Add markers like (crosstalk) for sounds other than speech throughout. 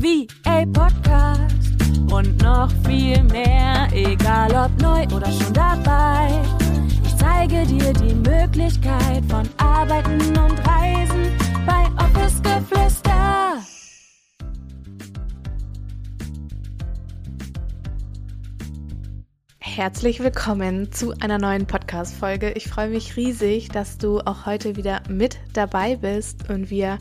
VA Podcast und noch viel mehr, egal ob neu oder schon dabei. Ich zeige dir die Möglichkeit von Arbeiten und Reisen bei Office Geflüster. Herzlich willkommen zu einer neuen Podcast-Folge. Ich freue mich riesig, dass du auch heute wieder mit dabei bist und wir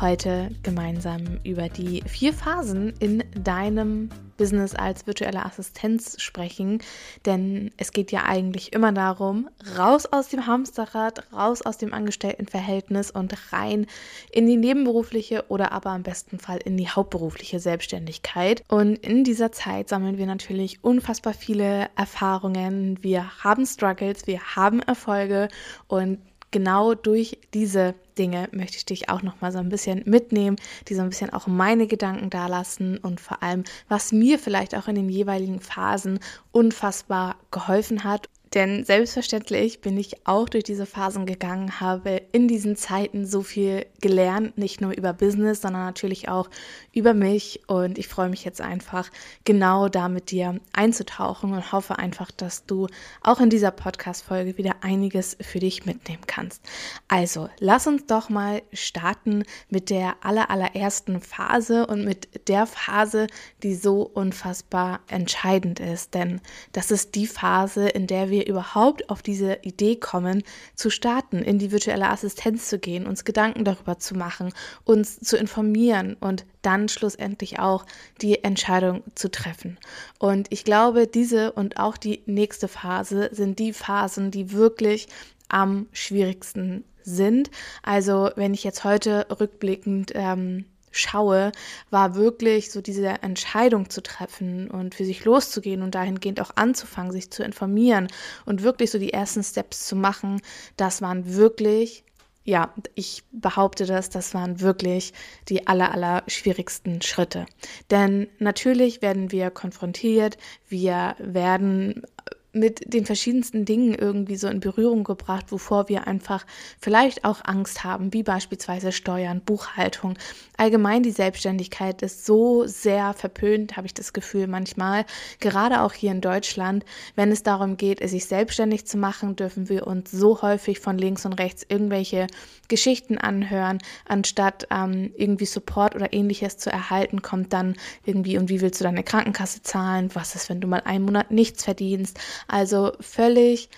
heute gemeinsam über die vier Phasen in deinem Business als virtuelle Assistenz sprechen, denn es geht ja eigentlich immer darum, raus aus dem Hamsterrad, raus aus dem Angestelltenverhältnis und rein in die nebenberufliche oder aber am besten Fall in die hauptberufliche Selbstständigkeit. Und in dieser Zeit sammeln wir natürlich unfassbar viele Erfahrungen. Wir haben Struggles, wir haben Erfolge und genau durch diese Dinge möchte ich dich auch noch mal so ein bisschen mitnehmen, die so ein bisschen auch meine Gedanken dalassen und vor allem, was mir vielleicht auch in den jeweiligen Phasen unfassbar geholfen hat denn selbstverständlich bin ich auch durch diese Phasen gegangen, habe in diesen Zeiten so viel gelernt, nicht nur über Business, sondern natürlich auch über mich. Und ich freue mich jetzt einfach, genau da mit dir einzutauchen und hoffe einfach, dass du auch in dieser Podcast-Folge wieder einiges für dich mitnehmen kannst. Also, lass uns doch mal starten mit der aller, allerersten Phase und mit der Phase, die so unfassbar entscheidend ist. Denn das ist die Phase, in der wir überhaupt auf diese Idee kommen, zu starten, in die virtuelle Assistenz zu gehen, uns Gedanken darüber zu machen, uns zu informieren und dann schlussendlich auch die Entscheidung zu treffen. Und ich glaube, diese und auch die nächste Phase sind die Phasen, die wirklich am schwierigsten sind. Also wenn ich jetzt heute rückblickend ähm, schaue, war wirklich so diese Entscheidung zu treffen und für sich loszugehen und dahingehend auch anzufangen, sich zu informieren und wirklich so die ersten Steps zu machen. Das waren wirklich ja, ich behaupte das, das waren wirklich die aller, aller schwierigsten Schritte. Denn natürlich werden wir konfrontiert, wir werden mit den verschiedensten Dingen irgendwie so in Berührung gebracht, wovor wir einfach vielleicht auch Angst haben, wie beispielsweise Steuern, Buchhaltung. Allgemein die Selbstständigkeit ist so sehr verpönt, habe ich das Gefühl manchmal, gerade auch hier in Deutschland. Wenn es darum geht, sich selbstständig zu machen, dürfen wir uns so häufig von links und rechts irgendwelche Geschichten anhören, anstatt ähm, irgendwie Support oder ähnliches zu erhalten, kommt dann irgendwie, und wie willst du deine Krankenkasse zahlen? Was ist, wenn du mal einen Monat nichts verdienst? Also völlig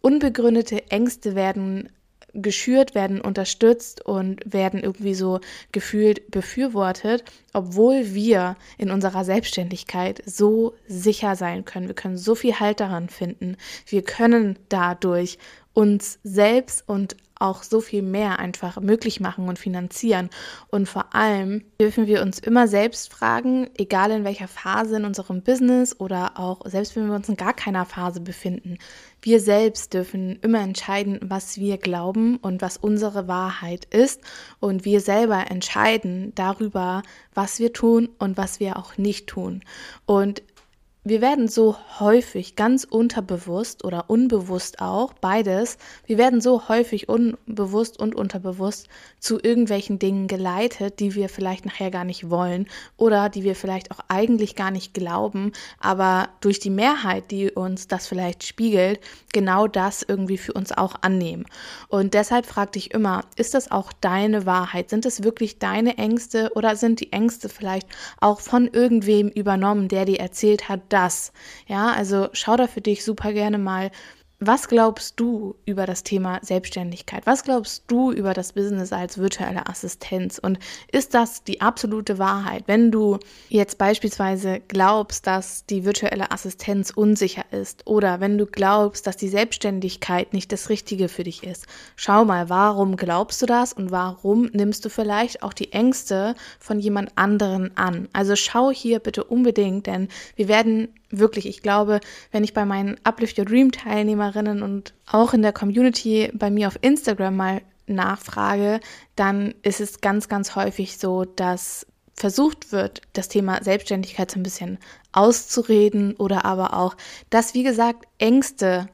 unbegründete Ängste werden geschürt, werden unterstützt und werden irgendwie so gefühlt befürwortet, obwohl wir in unserer Selbstständigkeit so sicher sein können. Wir können so viel Halt daran finden. Wir können dadurch uns selbst und auch so viel mehr einfach möglich machen und finanzieren. Und vor allem dürfen wir uns immer selbst fragen, egal in welcher Phase in unserem Business oder auch selbst wenn wir uns in gar keiner Phase befinden, wir selbst dürfen immer entscheiden, was wir glauben und was unsere Wahrheit ist. Und wir selber entscheiden darüber, was wir tun und was wir auch nicht tun. Und wir werden so häufig ganz unterbewusst oder unbewusst auch, beides, wir werden so häufig unbewusst und unterbewusst zu irgendwelchen Dingen geleitet, die wir vielleicht nachher gar nicht wollen oder die wir vielleicht auch eigentlich gar nicht glauben, aber durch die Mehrheit, die uns das vielleicht spiegelt, genau das irgendwie für uns auch annehmen. Und deshalb frag dich immer, ist das auch deine Wahrheit? Sind es wirklich deine Ängste oder sind die Ängste vielleicht auch von irgendwem übernommen, der dir erzählt hat, das. Ja, also schau da für dich super gerne mal was glaubst du über das Thema Selbstständigkeit? Was glaubst du über das Business als virtuelle Assistenz? Und ist das die absolute Wahrheit? Wenn du jetzt beispielsweise glaubst, dass die virtuelle Assistenz unsicher ist oder wenn du glaubst, dass die Selbstständigkeit nicht das Richtige für dich ist, schau mal, warum glaubst du das und warum nimmst du vielleicht auch die Ängste von jemand anderen an? Also schau hier bitte unbedingt, denn wir werden wirklich, ich glaube, wenn ich bei meinen Uplift Your Dream Teilnehmerinnen und auch in der Community bei mir auf Instagram mal nachfrage, dann ist es ganz, ganz häufig so, dass versucht wird, das Thema Selbstständigkeit so ein bisschen auszureden oder aber auch, dass, wie gesagt, Ängste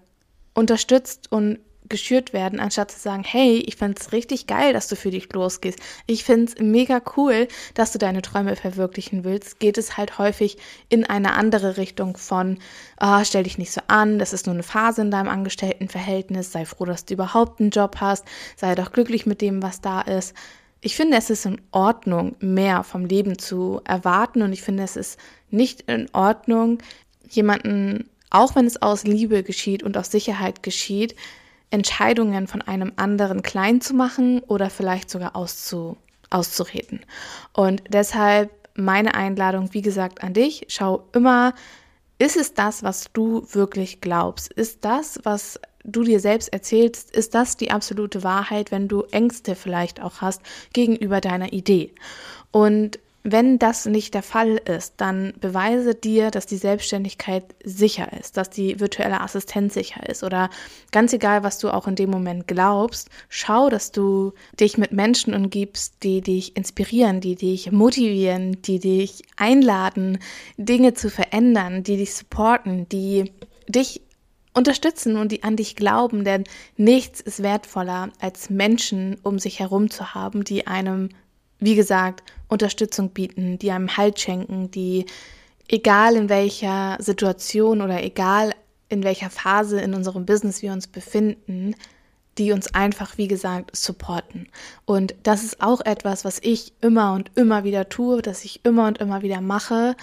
unterstützt und geschürt werden, anstatt zu sagen, hey, ich finde es richtig geil, dass du für dich losgehst. Ich finde es mega cool, dass du deine Träume verwirklichen willst, geht es halt häufig in eine andere Richtung von, oh, stell dich nicht so an, das ist nur eine Phase in deinem Angestelltenverhältnis, sei froh, dass du überhaupt einen Job hast, sei doch glücklich mit dem, was da ist. Ich finde, es ist in Ordnung, mehr vom Leben zu erwarten und ich finde, es ist nicht in Ordnung, jemanden, auch wenn es aus Liebe geschieht und aus Sicherheit geschieht, Entscheidungen von einem anderen klein zu machen oder vielleicht sogar auszu, auszureden. Und deshalb meine Einladung, wie gesagt, an dich, schau immer, ist es das, was du wirklich glaubst? Ist das, was du dir selbst erzählst, ist das die absolute Wahrheit, wenn du Ängste vielleicht auch hast gegenüber deiner Idee? Und wenn das nicht der Fall ist, dann beweise dir, dass die Selbstständigkeit sicher ist, dass die virtuelle Assistenz sicher ist. Oder ganz egal, was du auch in dem Moment glaubst, schau, dass du dich mit Menschen umgibst, die dich inspirieren, die dich motivieren, die dich einladen, Dinge zu verändern, die dich supporten, die dich unterstützen und die an dich glauben, denn nichts ist wertvoller als Menschen um sich herum zu haben, die einem wie gesagt, Unterstützung bieten, die einem Halt schenken, die egal in welcher Situation oder egal in welcher Phase in unserem Business wir uns befinden, die uns einfach, wie gesagt, supporten. Und das ist auch etwas, was ich immer und immer wieder tue, dass ich immer und immer wieder mache.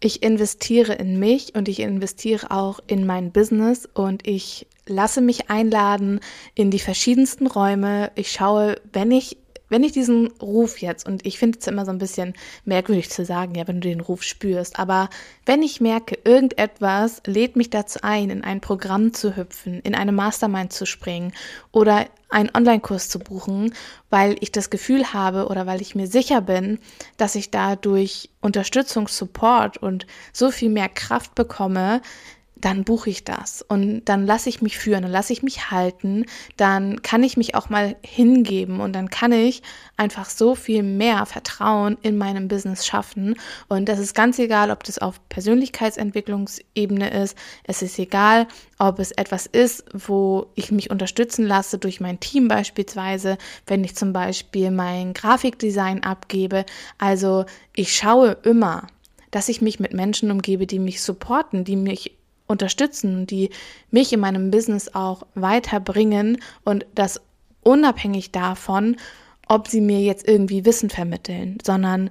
Ich investiere in mich und ich investiere auch in mein Business und ich lasse mich einladen in die verschiedensten Räume. Ich schaue, wenn ich wenn ich diesen Ruf jetzt, und ich finde es immer so ein bisschen merkwürdig zu sagen, ja, wenn du den Ruf spürst, aber wenn ich merke, irgendetwas lädt mich dazu ein, in ein Programm zu hüpfen, in eine Mastermind zu springen oder einen Online-Kurs zu buchen, weil ich das Gefühl habe oder weil ich mir sicher bin, dass ich dadurch Unterstützung, Support und so viel mehr Kraft bekomme, dann buche ich das und dann lasse ich mich führen, dann lasse ich mich halten, dann kann ich mich auch mal hingeben und dann kann ich einfach so viel mehr Vertrauen in meinem Business schaffen. Und das ist ganz egal, ob das auf Persönlichkeitsentwicklungsebene ist, es ist egal, ob es etwas ist, wo ich mich unterstützen lasse durch mein Team beispielsweise, wenn ich zum Beispiel mein Grafikdesign abgebe, also ich schaue immer, dass ich mich mit Menschen umgebe, die mich supporten, die mich unterstützen, die mich in meinem Business auch weiterbringen und das unabhängig davon, ob sie mir jetzt irgendwie Wissen vermitteln, sondern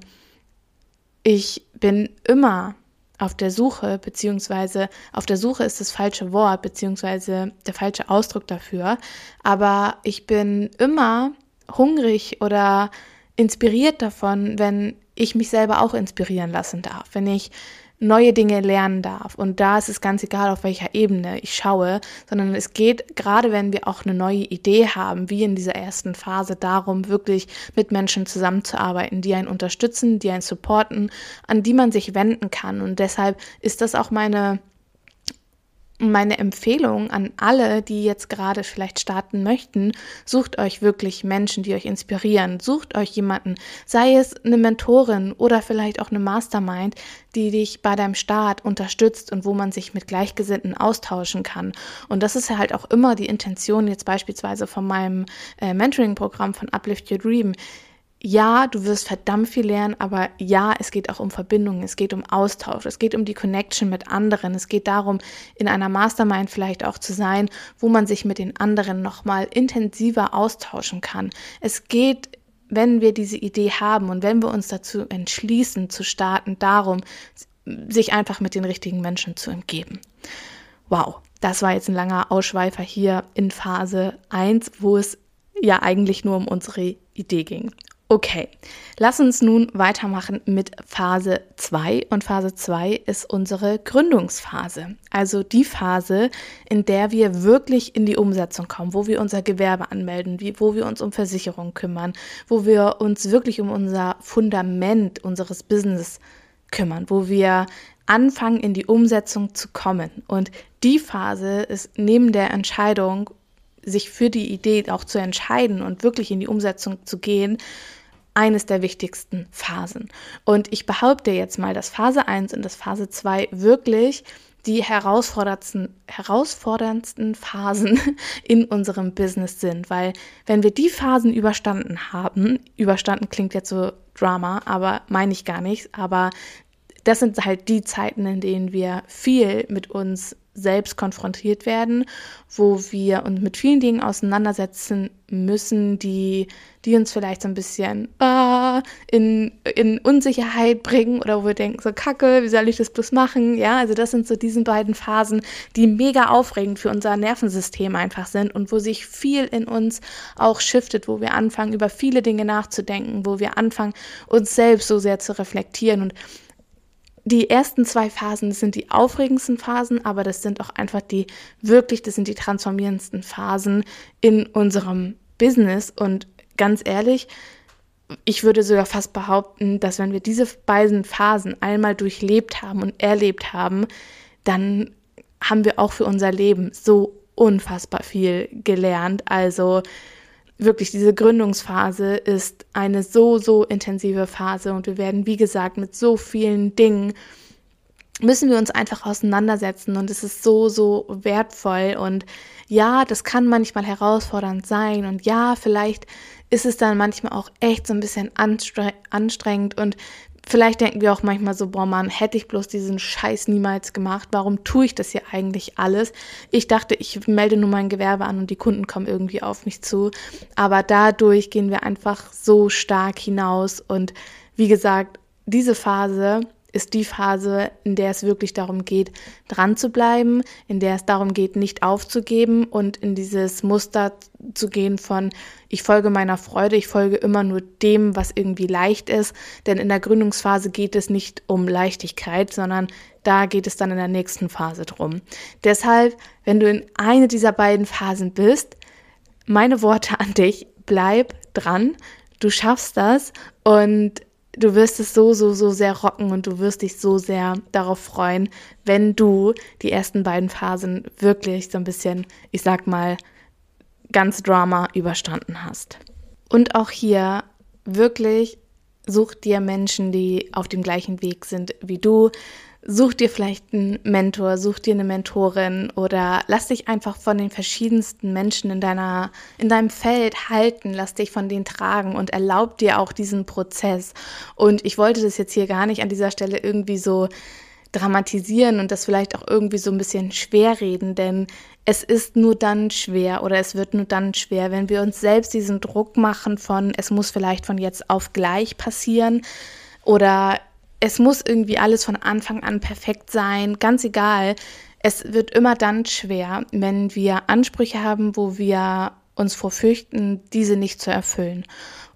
ich bin immer auf der Suche, beziehungsweise auf der Suche ist das falsche Wort, beziehungsweise der falsche Ausdruck dafür, aber ich bin immer hungrig oder inspiriert davon, wenn ich mich selber auch inspirieren lassen darf, wenn ich neue Dinge lernen darf. Und da ist es ganz egal, auf welcher Ebene ich schaue, sondern es geht, gerade wenn wir auch eine neue Idee haben, wie in dieser ersten Phase, darum, wirklich mit Menschen zusammenzuarbeiten, die einen unterstützen, die einen supporten, an die man sich wenden kann. Und deshalb ist das auch meine meine Empfehlung an alle, die jetzt gerade vielleicht starten möchten, sucht euch wirklich Menschen, die euch inspirieren. Sucht euch jemanden, sei es eine Mentorin oder vielleicht auch eine Mastermind, die dich bei deinem Start unterstützt und wo man sich mit Gleichgesinnten austauschen kann. Und das ist halt auch immer die Intention jetzt beispielsweise von meinem äh, Mentoring-Programm von Uplift Your Dream ja, du wirst verdammt viel lernen, aber ja, es geht auch um Verbindungen, es geht um Austausch, es geht um die Connection mit anderen, es geht darum, in einer Mastermind vielleicht auch zu sein, wo man sich mit den anderen nochmal intensiver austauschen kann. Es geht, wenn wir diese Idee haben und wenn wir uns dazu entschließen zu starten, darum, sich einfach mit den richtigen Menschen zu umgeben. Wow, das war jetzt ein langer Ausschweifer hier in Phase 1, wo es ja eigentlich nur um unsere Idee ging. Okay, lass uns nun weitermachen mit Phase 2 und Phase 2 ist unsere Gründungsphase, also die Phase, in der wir wirklich in die Umsetzung kommen, wo wir unser Gewerbe anmelden, wo wir uns um Versicherung kümmern, wo wir uns wirklich um unser Fundament unseres Business kümmern, wo wir anfangen in die Umsetzung zu kommen. Und die Phase ist neben der Entscheidung, sich für die Idee auch zu entscheiden und wirklich in die Umsetzung zu gehen, eines der wichtigsten Phasen. Und ich behaupte jetzt mal, dass Phase 1 und das Phase 2 wirklich die herausforderndsten, herausforderndsten Phasen (laughs) in unserem Business sind. Weil wenn wir die Phasen überstanden haben, überstanden klingt jetzt so Drama, aber meine ich gar nicht, aber das sind halt die Zeiten, in denen wir viel mit uns selbst konfrontiert werden, wo wir uns mit vielen Dingen auseinandersetzen müssen, die, die uns vielleicht so ein bisschen äh, in, in Unsicherheit bringen oder wo wir denken, so kacke, wie soll ich das bloß machen? Ja, also das sind so diese beiden Phasen, die mega aufregend für unser Nervensystem einfach sind und wo sich viel in uns auch shiftet, wo wir anfangen, über viele Dinge nachzudenken, wo wir anfangen, uns selbst so sehr zu reflektieren und die ersten zwei Phasen sind die aufregendsten Phasen, aber das sind auch einfach die wirklich, das sind die transformierendsten Phasen in unserem Business. Und ganz ehrlich, ich würde sogar fast behaupten, dass wenn wir diese beiden Phasen einmal durchlebt haben und erlebt haben, dann haben wir auch für unser Leben so unfassbar viel gelernt. Also wirklich diese Gründungsphase ist eine so, so intensive Phase und wir werden, wie gesagt, mit so vielen Dingen müssen wir uns einfach auseinandersetzen und es ist so, so wertvoll und ja, das kann manchmal herausfordernd sein und ja, vielleicht ist es dann manchmal auch echt so ein bisschen anstrengend und Vielleicht denken wir auch manchmal so, boah Mann, hätte ich bloß diesen Scheiß niemals gemacht. Warum tue ich das hier eigentlich alles? Ich dachte, ich melde nur mein Gewerbe an und die Kunden kommen irgendwie auf mich zu. Aber dadurch gehen wir einfach so stark hinaus. Und wie gesagt, diese Phase ist die Phase, in der es wirklich darum geht, dran zu bleiben, in der es darum geht, nicht aufzugeben und in dieses Muster zu gehen von, ich folge meiner Freude, ich folge immer nur dem, was irgendwie leicht ist. Denn in der Gründungsphase geht es nicht um Leichtigkeit, sondern da geht es dann in der nächsten Phase drum. Deshalb, wenn du in eine dieser beiden Phasen bist, meine Worte an dich, bleib dran, du schaffst das und du wirst es so, so, so sehr rocken und du wirst dich so sehr darauf freuen, wenn du die ersten beiden Phasen wirklich so ein bisschen, ich sag mal, ganz Drama überstanden hast. Und auch hier wirklich such dir Menschen, die auf dem gleichen Weg sind wie du. Such dir vielleicht einen Mentor, such dir eine Mentorin oder lass dich einfach von den verschiedensten Menschen in deiner, in deinem Feld halten, lass dich von denen tragen und erlaub dir auch diesen Prozess. Und ich wollte das jetzt hier gar nicht an dieser Stelle irgendwie so dramatisieren und das vielleicht auch irgendwie so ein bisschen schwer reden, denn es ist nur dann schwer oder es wird nur dann schwer, wenn wir uns selbst diesen Druck machen von, es muss vielleicht von jetzt auf gleich passieren oder es muss irgendwie alles von Anfang an perfekt sein, ganz egal. Es wird immer dann schwer, wenn wir Ansprüche haben, wo wir uns vorfürchten, diese nicht zu erfüllen.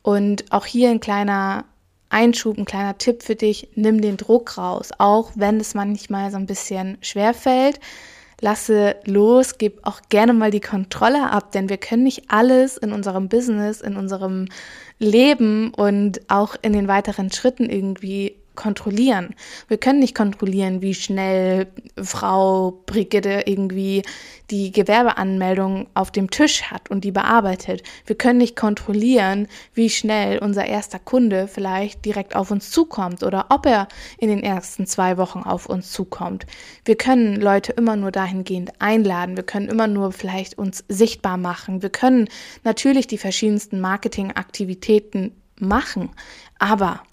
Und auch hier ein kleiner Einschub, ein kleiner Tipp für dich, nimm den Druck raus, auch wenn es manchmal so ein bisschen schwer fällt. Lasse los, gib auch gerne mal die Kontrolle ab, denn wir können nicht alles in unserem Business, in unserem Leben und auch in den weiteren Schritten irgendwie kontrollieren. Wir können nicht kontrollieren, wie schnell Frau Brigitte irgendwie die Gewerbeanmeldung auf dem Tisch hat und die bearbeitet. Wir können nicht kontrollieren, wie schnell unser erster Kunde vielleicht direkt auf uns zukommt oder ob er in den ersten zwei Wochen auf uns zukommt. Wir können Leute immer nur dahingehend einladen. Wir können immer nur vielleicht uns sichtbar machen. Wir können natürlich die verschiedensten Marketingaktivitäten machen, aber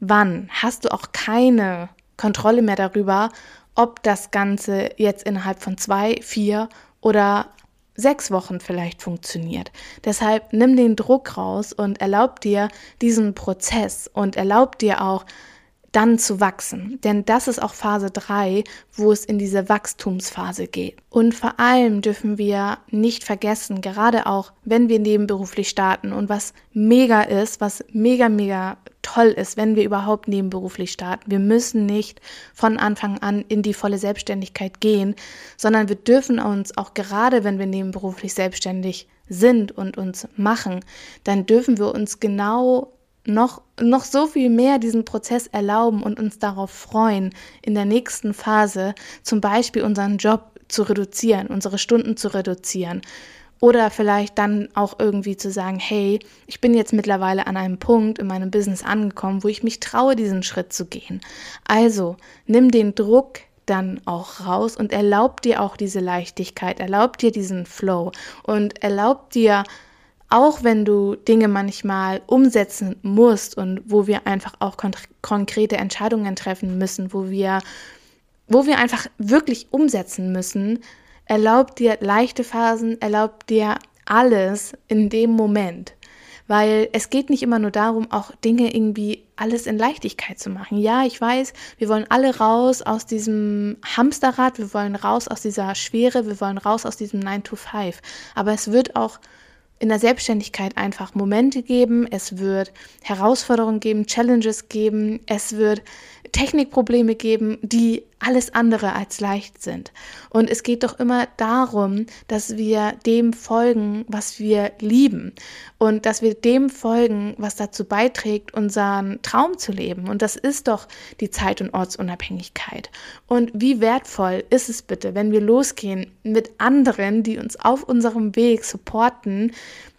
irgendwann hast du auch keine Kontrolle mehr darüber, ob das Ganze jetzt innerhalb von zwei, vier oder sechs Wochen vielleicht funktioniert. Deshalb nimm den Druck raus und erlaub dir diesen Prozess und erlaub dir auch dann zu wachsen. Denn das ist auch Phase 3, wo es in diese Wachstumsphase geht. Und vor allem dürfen wir nicht vergessen, gerade auch wenn wir nebenberuflich starten und was mega ist, was mega, mega toll ist, wenn wir überhaupt nebenberuflich starten. Wir müssen nicht von Anfang an in die volle Selbstständigkeit gehen, sondern wir dürfen uns auch gerade, wenn wir nebenberuflich selbstständig sind und uns machen, dann dürfen wir uns genau noch, noch so viel mehr diesen Prozess erlauben und uns darauf freuen, in der nächsten Phase zum Beispiel unseren Job zu reduzieren, unsere Stunden zu reduzieren. Oder vielleicht dann auch irgendwie zu sagen, hey, ich bin jetzt mittlerweile an einem Punkt in meinem Business angekommen, wo ich mich traue, diesen Schritt zu gehen. Also nimm den Druck dann auch raus und erlaubt dir auch diese Leichtigkeit, erlaubt dir diesen Flow und erlaubt dir auch wenn du Dinge manchmal umsetzen musst und wo wir einfach auch konkrete Entscheidungen treffen müssen, wo wir, wo wir einfach wirklich umsetzen müssen, erlaubt dir leichte Phasen, erlaubt dir alles in dem Moment. Weil es geht nicht immer nur darum, auch Dinge irgendwie alles in Leichtigkeit zu machen. Ja, ich weiß, wir wollen alle raus aus diesem Hamsterrad, wir wollen raus aus dieser Schwere, wir wollen raus aus diesem 9 to 5. Aber es wird auch in der Selbstständigkeit einfach Momente geben, es wird Herausforderungen geben, Challenges geben, es wird Technikprobleme geben, die alles andere als leicht sind. Und es geht doch immer darum, dass wir dem folgen, was wir lieben und dass wir dem folgen, was dazu beiträgt, unseren Traum zu leben. Und das ist doch die Zeit- und Ortsunabhängigkeit. Und wie wertvoll ist es bitte, wenn wir losgehen mit anderen, die uns auf unserem Weg supporten,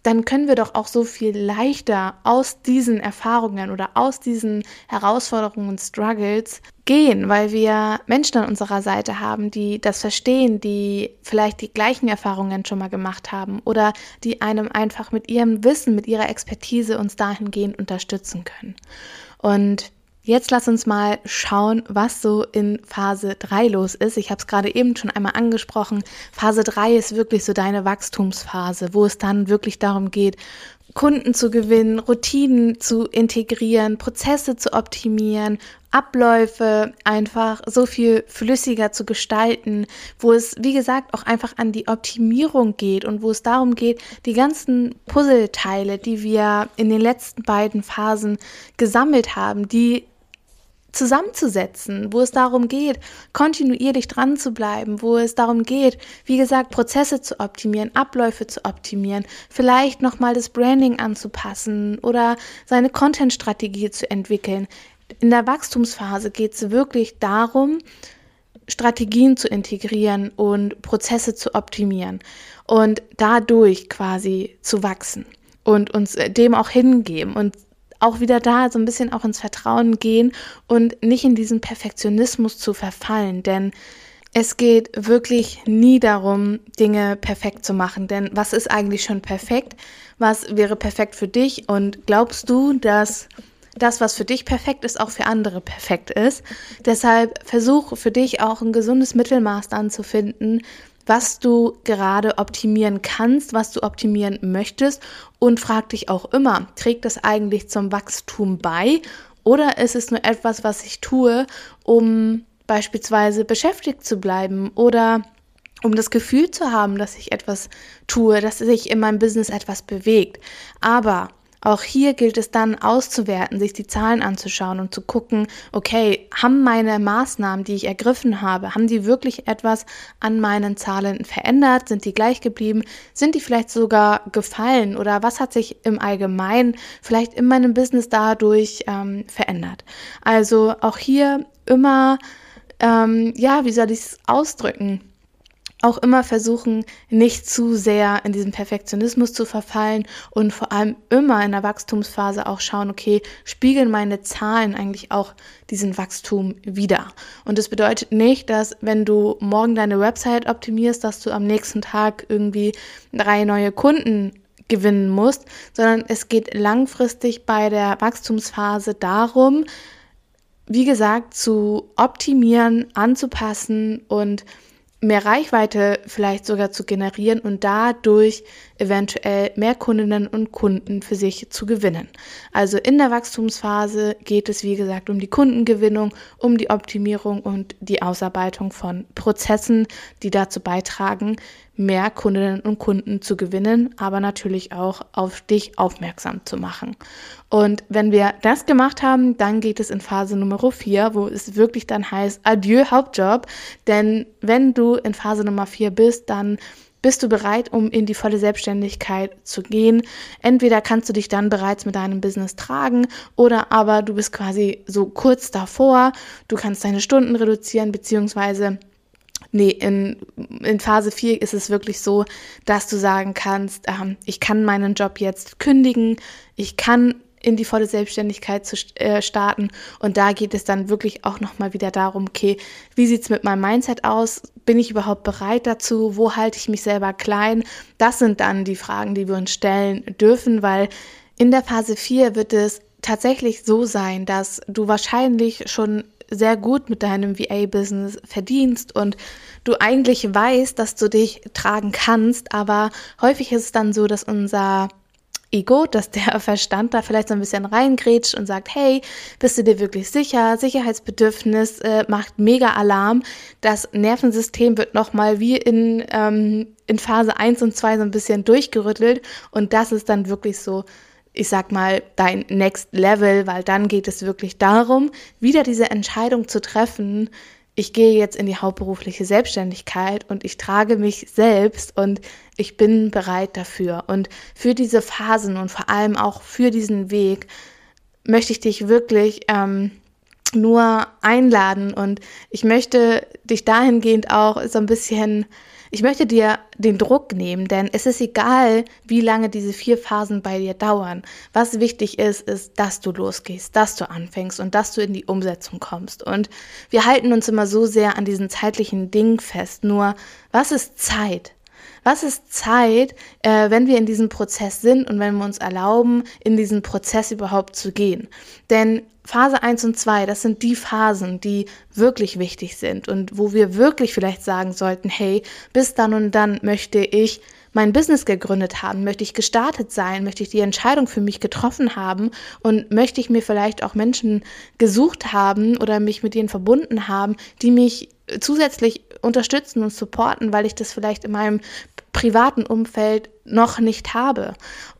dann können wir doch auch so viel leichter aus diesen Erfahrungen oder aus diesen Herausforderungen und Struggles gehen, weil wir Menschen an unserer Seite haben, die das verstehen, die vielleicht die gleichen Erfahrungen schon mal gemacht haben oder die einem einfach mit ihrem Wissen, mit ihrer Expertise uns dahingehend unterstützen können. Und Jetzt lass uns mal schauen, was so in Phase 3 los ist. Ich habe es gerade eben schon einmal angesprochen. Phase 3 ist wirklich so deine Wachstumsphase, wo es dann wirklich darum geht, Kunden zu gewinnen, Routinen zu integrieren, Prozesse zu optimieren, Abläufe einfach so viel flüssiger zu gestalten, wo es, wie gesagt, auch einfach an die Optimierung geht und wo es darum geht, die ganzen Puzzleteile, die wir in den letzten beiden Phasen gesammelt haben, die zusammenzusetzen, wo es darum geht, kontinuierlich dran zu bleiben, wo es darum geht, wie gesagt, Prozesse zu optimieren, Abläufe zu optimieren, vielleicht nochmal das Branding anzupassen oder seine Content-Strategie zu entwickeln. In der Wachstumsphase geht es wirklich darum, Strategien zu integrieren und Prozesse zu optimieren und dadurch quasi zu wachsen und uns dem auch hingeben und auch wieder da so ein bisschen auch ins Vertrauen gehen und nicht in diesen Perfektionismus zu verfallen, denn es geht wirklich nie darum, Dinge perfekt zu machen, denn was ist eigentlich schon perfekt? Was wäre perfekt für dich? Und glaubst du, dass das, was für dich perfekt ist, auch für andere perfekt ist? Deshalb versuch für dich auch ein gesundes Mittelmaß dann zu finden, was du gerade optimieren kannst, was du optimieren möchtest und frag dich auch immer, trägt das eigentlich zum Wachstum bei oder ist es nur etwas, was ich tue, um beispielsweise beschäftigt zu bleiben oder um das Gefühl zu haben, dass ich etwas tue, dass sich in meinem Business etwas bewegt. Aber auch hier gilt es dann auszuwerten, sich die Zahlen anzuschauen und zu gucken, okay, haben meine Maßnahmen, die ich ergriffen habe, haben die wirklich etwas an meinen Zahlen verändert? Sind die gleich geblieben? Sind die vielleicht sogar gefallen? Oder was hat sich im Allgemeinen vielleicht in meinem Business dadurch ähm, verändert? Also auch hier immer, ähm, ja, wie soll ich es ausdrücken? Auch immer versuchen, nicht zu sehr in diesen Perfektionismus zu verfallen und vor allem immer in der Wachstumsphase auch schauen, okay, spiegeln meine Zahlen eigentlich auch diesen Wachstum wieder. Und das bedeutet nicht, dass wenn du morgen deine Website optimierst, dass du am nächsten Tag irgendwie drei neue Kunden gewinnen musst, sondern es geht langfristig bei der Wachstumsphase darum, wie gesagt, zu optimieren, anzupassen und mehr Reichweite vielleicht sogar zu generieren und dadurch eventuell mehr Kundinnen und Kunden für sich zu gewinnen. Also in der Wachstumsphase geht es, wie gesagt, um die Kundengewinnung, um die Optimierung und die Ausarbeitung von Prozessen, die dazu beitragen, mehr Kundinnen und Kunden zu gewinnen, aber natürlich auch auf dich aufmerksam zu machen. Und wenn wir das gemacht haben, dann geht es in Phase Nummer 4, wo es wirklich dann heißt, adieu Hauptjob. Denn wenn du in Phase Nummer 4 bist, dann bist du bereit, um in die volle Selbstständigkeit zu gehen? Entweder kannst du dich dann bereits mit deinem Business tragen oder aber du bist quasi so kurz davor, du kannst deine Stunden reduzieren, beziehungsweise Nee, in, in Phase 4 ist es wirklich so, dass du sagen kannst, ähm, ich kann meinen Job jetzt kündigen, ich kann in die volle Selbstständigkeit zu äh, starten. Und da geht es dann wirklich auch nochmal wieder darum, okay, wie sieht es mit meinem Mindset aus? Bin ich überhaupt bereit dazu? Wo halte ich mich selber klein? Das sind dann die Fragen, die wir uns stellen dürfen, weil in der Phase 4 wird es tatsächlich so sein, dass du wahrscheinlich schon sehr gut mit deinem VA-Business verdienst und du eigentlich weißt, dass du dich tragen kannst, aber häufig ist es dann so, dass unser Ego, dass der (laughs) Verstand da vielleicht so ein bisschen reingrätscht und sagt, hey, bist du dir wirklich sicher? Sicherheitsbedürfnis äh, macht mega Alarm. Das Nervensystem wird nochmal wie in, ähm, in Phase 1 und 2 so ein bisschen durchgerüttelt und das ist dann wirklich so, ich sag mal, dein Next Level, weil dann geht es wirklich darum, wieder diese Entscheidung zu treffen, ich gehe jetzt in die hauptberufliche Selbstständigkeit und ich trage mich selbst und ich bin bereit dafür. Und für diese Phasen und vor allem auch für diesen Weg möchte ich dich wirklich ähm, nur einladen und ich möchte dich dahingehend auch so ein bisschen ich möchte dir den Druck nehmen, denn es ist egal, wie lange diese vier Phasen bei dir dauern. Was wichtig ist, ist, dass du losgehst, dass du anfängst und dass du in die Umsetzung kommst. Und wir halten uns immer so sehr an diesen zeitlichen Dingen fest. Nur, was ist Zeit? Was ist Zeit, äh, wenn wir in diesem Prozess sind und wenn wir uns erlauben, in diesen Prozess überhaupt zu gehen? Denn Phase 1 und 2, das sind die Phasen, die wirklich wichtig sind und wo wir wirklich vielleicht sagen sollten, hey, bis dann und dann möchte ich mein Business gegründet haben, möchte ich gestartet sein, möchte ich die Entscheidung für mich getroffen haben und möchte ich mir vielleicht auch Menschen gesucht haben oder mich mit denen verbunden haben, die mich zusätzlich unterstützen und supporten, weil ich das vielleicht in meinem privaten Umfeld noch nicht habe.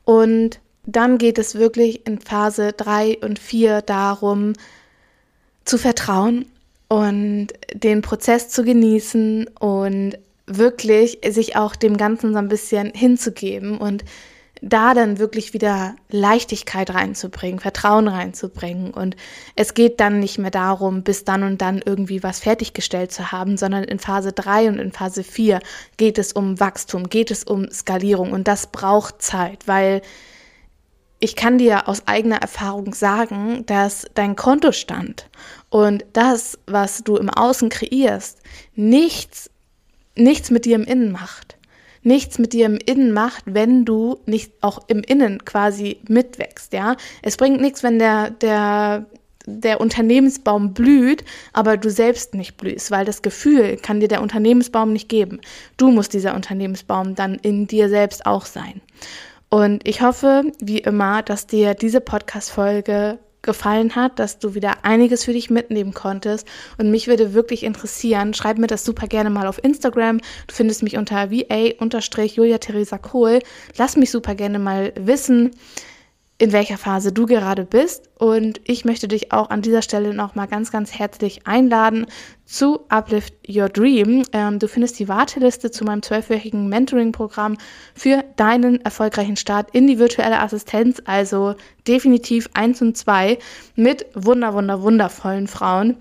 Und dann geht es wirklich in Phase 3 und 4 darum, zu vertrauen und den Prozess zu genießen und wirklich sich auch dem Ganzen so ein bisschen hinzugeben und da dann wirklich wieder Leichtigkeit reinzubringen, Vertrauen reinzubringen. Und es geht dann nicht mehr darum, bis dann und dann irgendwie was fertiggestellt zu haben, sondern in Phase 3 und in Phase 4 geht es um Wachstum, geht es um Skalierung. Und das braucht Zeit, weil ich kann dir aus eigener Erfahrung sagen, dass dein Kontostand und das, was du im Außen kreierst, nichts, nichts mit dir im Innen macht nichts mit dir im Innen macht, wenn du nicht auch im Innen quasi mitwächst, ja. Es bringt nichts, wenn der, der, der Unternehmensbaum blüht, aber du selbst nicht blühst, weil das Gefühl kann dir der Unternehmensbaum nicht geben. Du musst dieser Unternehmensbaum dann in dir selbst auch sein. Und ich hoffe, wie immer, dass dir diese Podcast-Folge gefallen hat, dass du wieder einiges für dich mitnehmen konntest. Und mich würde wirklich interessieren, schreib mir das super gerne mal auf Instagram. Du findest mich unter va-julia Theresa Kohl. Lass mich super gerne mal wissen, in welcher Phase du gerade bist. Und ich möchte dich auch an dieser Stelle nochmal ganz, ganz herzlich einladen zu Uplift Your Dream. Ähm, du findest die Warteliste zu meinem zwölfwöchigen Mentoring-Programm für deinen erfolgreichen Start in die virtuelle Assistenz, also definitiv eins und zwei mit wunder, wunder, wundervollen Frauen.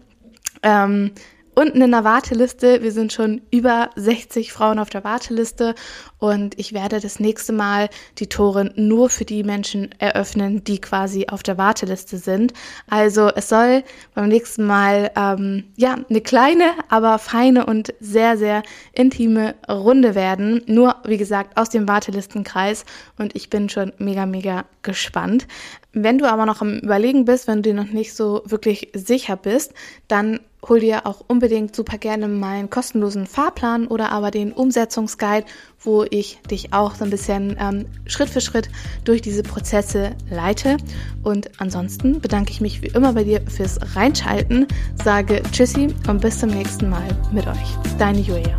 Ähm, unten in der Warteliste. Wir sind schon über 60 Frauen auf der Warteliste und ich werde das nächste Mal die Tore nur für die Menschen eröffnen, die quasi auf der Warteliste sind. Also es soll beim nächsten Mal ähm, ja eine kleine, aber feine und sehr, sehr intime Runde werden. Nur, wie gesagt, aus dem Wartelistenkreis und ich bin schon mega, mega gespannt. Wenn du aber noch am Überlegen bist, wenn du dir noch nicht so wirklich sicher bist, dann hol dir auch unbedingt super gerne meinen kostenlosen Fahrplan oder aber den Umsetzungsguide, wo ich dich auch so ein bisschen ähm, Schritt für Schritt durch diese Prozesse leite. Und ansonsten bedanke ich mich wie immer bei dir fürs Reinschalten, sage Tschüssi und bis zum nächsten Mal mit euch. Deine Julia.